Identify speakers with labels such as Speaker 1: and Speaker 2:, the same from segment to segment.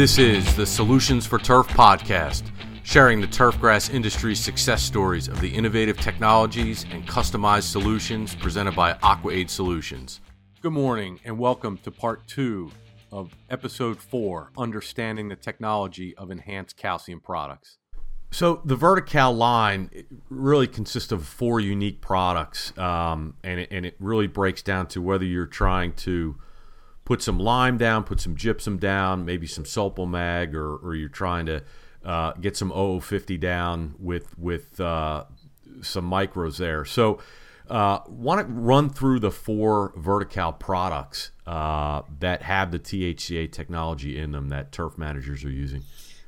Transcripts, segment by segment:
Speaker 1: This is the Solutions for Turf podcast, sharing the turfgrass industry's success stories of the innovative technologies and customized solutions presented by AquaAid Solutions. Good morning and welcome to part two of episode four Understanding the Technology of Enhanced Calcium Products. So, the Vertical line really consists of four unique products, um, and, it, and it really breaks down to whether you're trying to put some lime down, put some gypsum down, maybe some Sulpomag, or, or you're trying to uh, get some 0050 down with with uh, some micros there. So, uh, want to run through the four vertical products uh, that have the THCA technology in them that turf managers are using.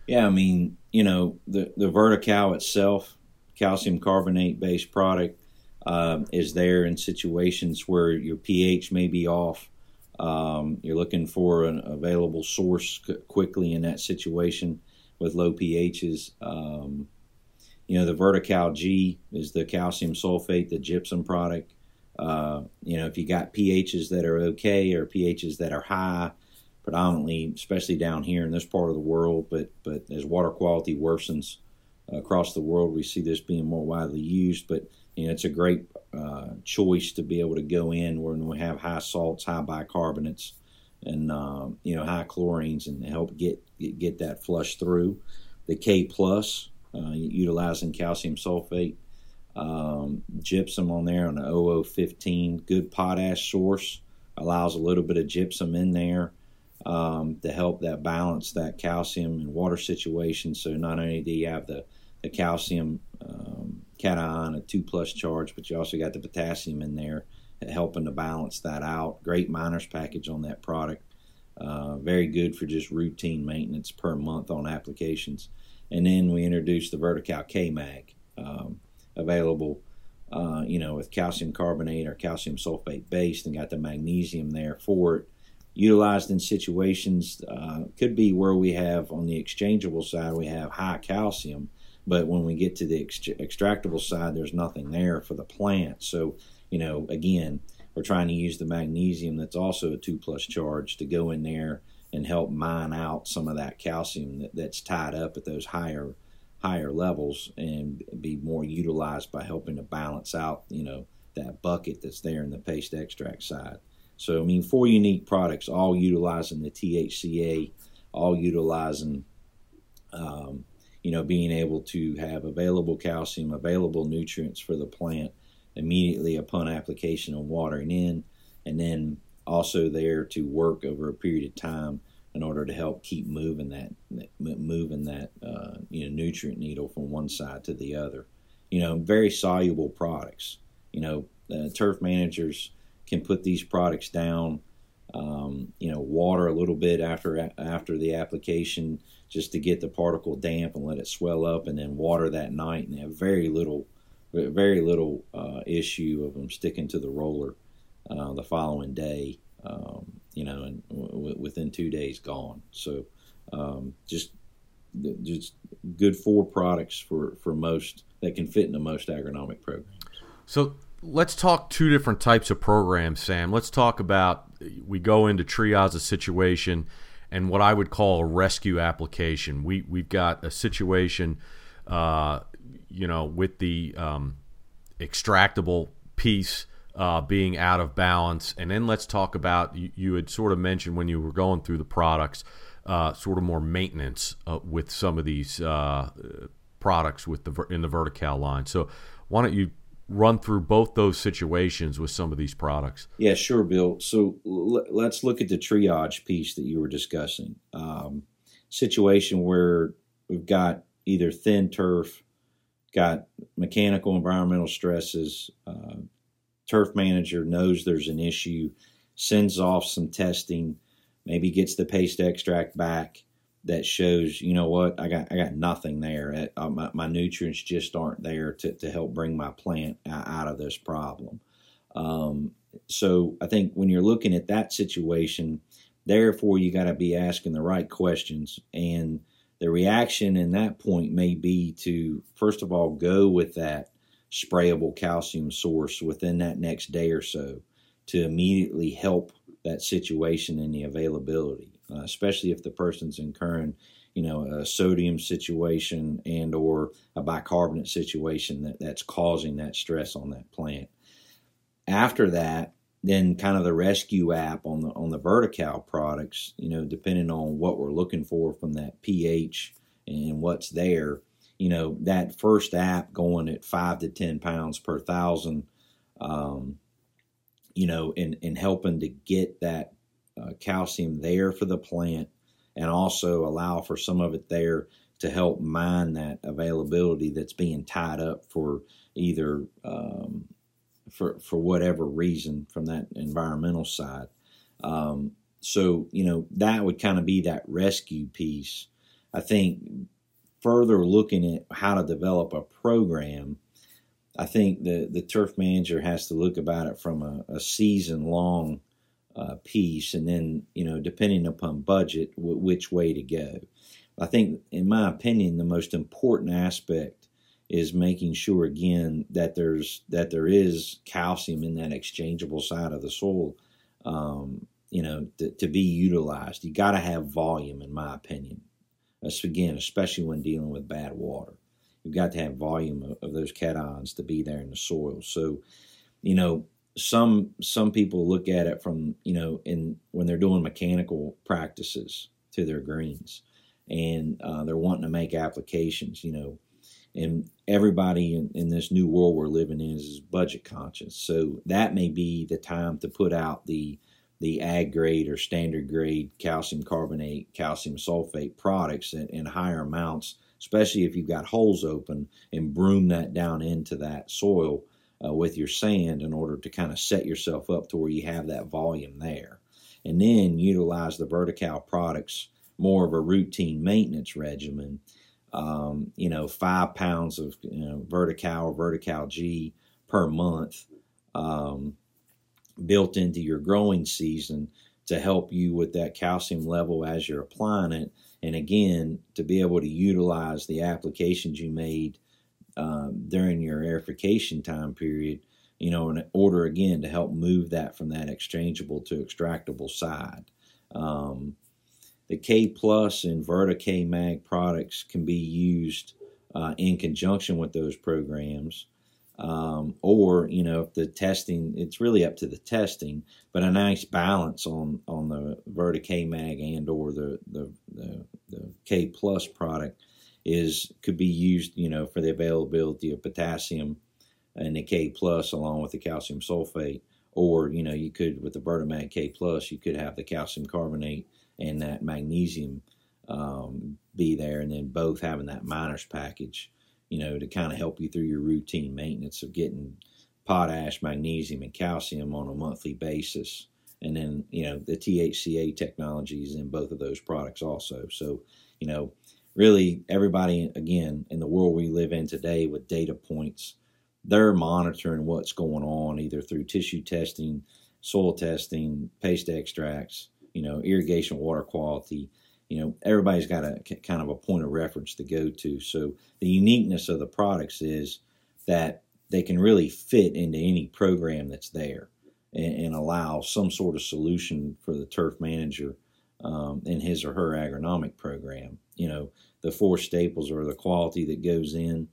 Speaker 2: Yeah, I mean, you know, the the vertical itself, calcium carbonate based product, uh, is there in situations where your pH may be off um, you're looking for an available source quickly in that situation with low pHs. Um, you know, the Vertical G is the calcium sulfate, the gypsum product. Uh, you know, if you got pHs that are okay or pHs that are high, predominantly, especially down here in this part of the world, but but as water quality worsens across the world, we see this being more widely used. But you know, it's a great uh, choice to be able to go in when we have high salts, high bicarbonates, and uh, you know high chlorines, and help get get that flush through. The K plus uh, utilizing calcium sulfate, um, gypsum on there on the 0015, good potash source allows a little bit of gypsum in there um, to help that balance that calcium and water situation. So not only do you have the the calcium um, cation, a two plus charge, but you also got the potassium in there helping to balance that out. Great minors package on that product. Uh, very good for just routine maintenance per month on applications. And then we introduced the Vertical K Mag, um, available, uh, you know, with calcium carbonate or calcium sulfate based, and got the magnesium there for it. Utilized in situations uh, could be where we have on the exchangeable side we have high calcium, but when we get to the extractable side, there's nothing there for the plant. So, you know, again, we're trying to use the magnesium that's also a two plus charge to go in there and help mine out some of that calcium that, that's tied up at those higher higher levels and be more utilized by helping to balance out, you know, that bucket that's there in the paste extract side. So, I mean, four unique products, all utilizing the THCA, all utilizing um, you know, being able to have available calcium, available nutrients for the plant immediately upon application and watering in, and then also there to work over a period of time in order to help keep moving that moving that uh, you know nutrient needle from one side to the other. You know, very soluble products. You know, uh, turf managers can put these products down. Um, you know, water a little bit after after the application just to get the particle damp and let it swell up, and then water that night, and have very little, very little uh, issue of them sticking to the roller uh, the following day. Um, you know, and w- within two days, gone. So, um, just just good four products for for most that can fit into most agronomic programs.
Speaker 1: So let's talk two different types of programs, Sam. Let's talk about we go into triage a situation and what I would call a rescue application. We we've got a situation, uh, you know, with the um, extractable piece uh, being out of balance, and then let's talk about you, you, had sort of mentioned when you were going through the products, uh, sort of more maintenance uh, with some of these uh, products with the in the vertical line. So why don't you run through both those situations with some of these products.
Speaker 2: Yeah, sure, Bill. So l- let's look at the triage piece that you were discussing. Um, situation where we've got either thin turf, got mechanical environmental stresses, uh, turf manager knows there's an issue, sends off some testing, maybe gets the paste extract back that shows, you know what, I got I got nothing there. Uh, my, my, nutrients just aren't there to, to help bring my plant out of this problem. Um, so I think when you're looking at that situation, therefore you got to be asking the right questions, and the reaction in that point may be to first of all go with that sprayable calcium source within that next day or so to immediately help that situation and the availability. Uh, especially if the person's incurring, you know, a sodium situation and or a bicarbonate situation that, that's causing that stress on that plant. After that, then kind of the rescue app on the on the vertical products, you know, depending on what we're looking for from that pH and what's there, you know, that first app going at five to ten pounds per thousand, um, you know, in in helping to get that uh, calcium there for the plant, and also allow for some of it there to help mine that availability that's being tied up for either um, for for whatever reason from that environmental side. Um, so you know that would kind of be that rescue piece. I think further looking at how to develop a program, I think the the turf manager has to look about it from a, a season long uh, piece, and then you know depending upon budget, w- which way to go. I think, in my opinion, the most important aspect is making sure again that there's that there is calcium in that exchangeable side of the soil um, you know to, to, be utilized. You got to have volume in my opinion That's, again especially when dealing with bad water. You've got to have volume of, of those cations to be there in the soil. So you know some some people look at it from you know in when they're doing mechanical practices to their greens and uh, they're wanting to make applications you know and everybody in, in, this new world we're living in is budget conscious. So that may be the time to put out the the ag grade or standard grade calcium carbonate, calcium sulfate products in, in higher amounts, especially if you've got holes open, and broom that down into that soil uh, with your sand in order to kind of set yourself up to where you have that volume there. And then utilize the vertical products more of a routine maintenance regimen um, you know, five pounds of you know, vertical or vertical G per month um, built into your growing season to help you with that calcium level as you're applying it. And again, to be able to utilize the applications you made um, during your aerification time period, you know, in order again to help move that from that exchangeable to extractable side. Um, the K Plus and Verta K Mag products can be used uh, in conjunction with those programs. Um, or you know if the testing it's really up to the testing but a nice balance on on the Verta K Mag and or the, the the the K Plus product is could be used you know for the availability of potassium and the K Plus along with the calcium sulfate or you know you could with the Vertamag K Plus you could have the calcium carbonate and that magnesium um, be there, and then both having that minors package, you know, to kind of help you through your routine maintenance of getting potash, magnesium, and calcium on a monthly basis. And then, you know, the THCA technologies in both of those products also. So, you know, really everybody, again, in the world we live in today with data points, they're monitoring what's going on either through tissue testing, soil testing, paste extracts, you know, irrigation water quality. You know, everybody's got a kind of a point of reference to go to. So the uniqueness of the products is that they can really fit into any program that's there and, and allow some sort of solution for the turf manager um, in his or her agronomic program. You know, the four staples are the quality that goes in,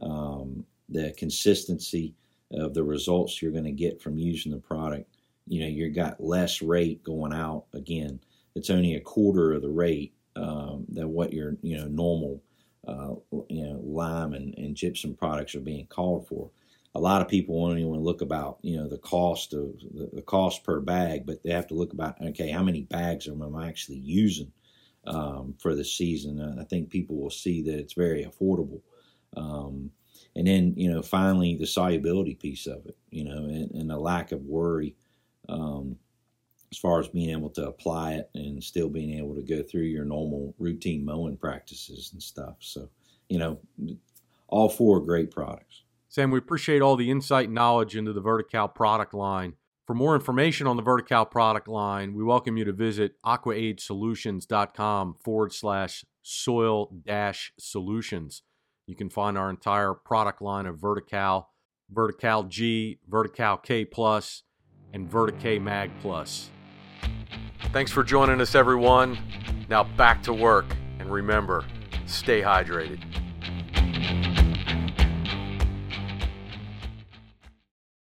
Speaker 2: um, the consistency of the results you're going to get from using the product, you know you got less rate going out. Again it's only a quarter of the rate um, than what your you know normal uh, you know lime and, and gypsum products are being called for a lot of people won't even look about you know the cost of the, the, cost per bag but they have to look about okay how many bags am i actually using um, for the season i think people will see that it's very affordable um, and then you know finally the solubility piece of it you know and, and the lack of worry um, as far as being able to apply it and still being able to go through your normal routine mowing practices and stuff. So, you know, all four great products.
Speaker 1: Sam, we appreciate all the insight and knowledge into the Vertical product line. For more information on the Vertical product line, we welcome you to visit aquaidsolutions.com forward slash soil dash solutions. You can find our entire product line of Vertical, Vertical G, Vertical K Plus, and Vertica Mag Plus. Thanks for joining us, everyone. Now back to work, and remember, stay hydrated.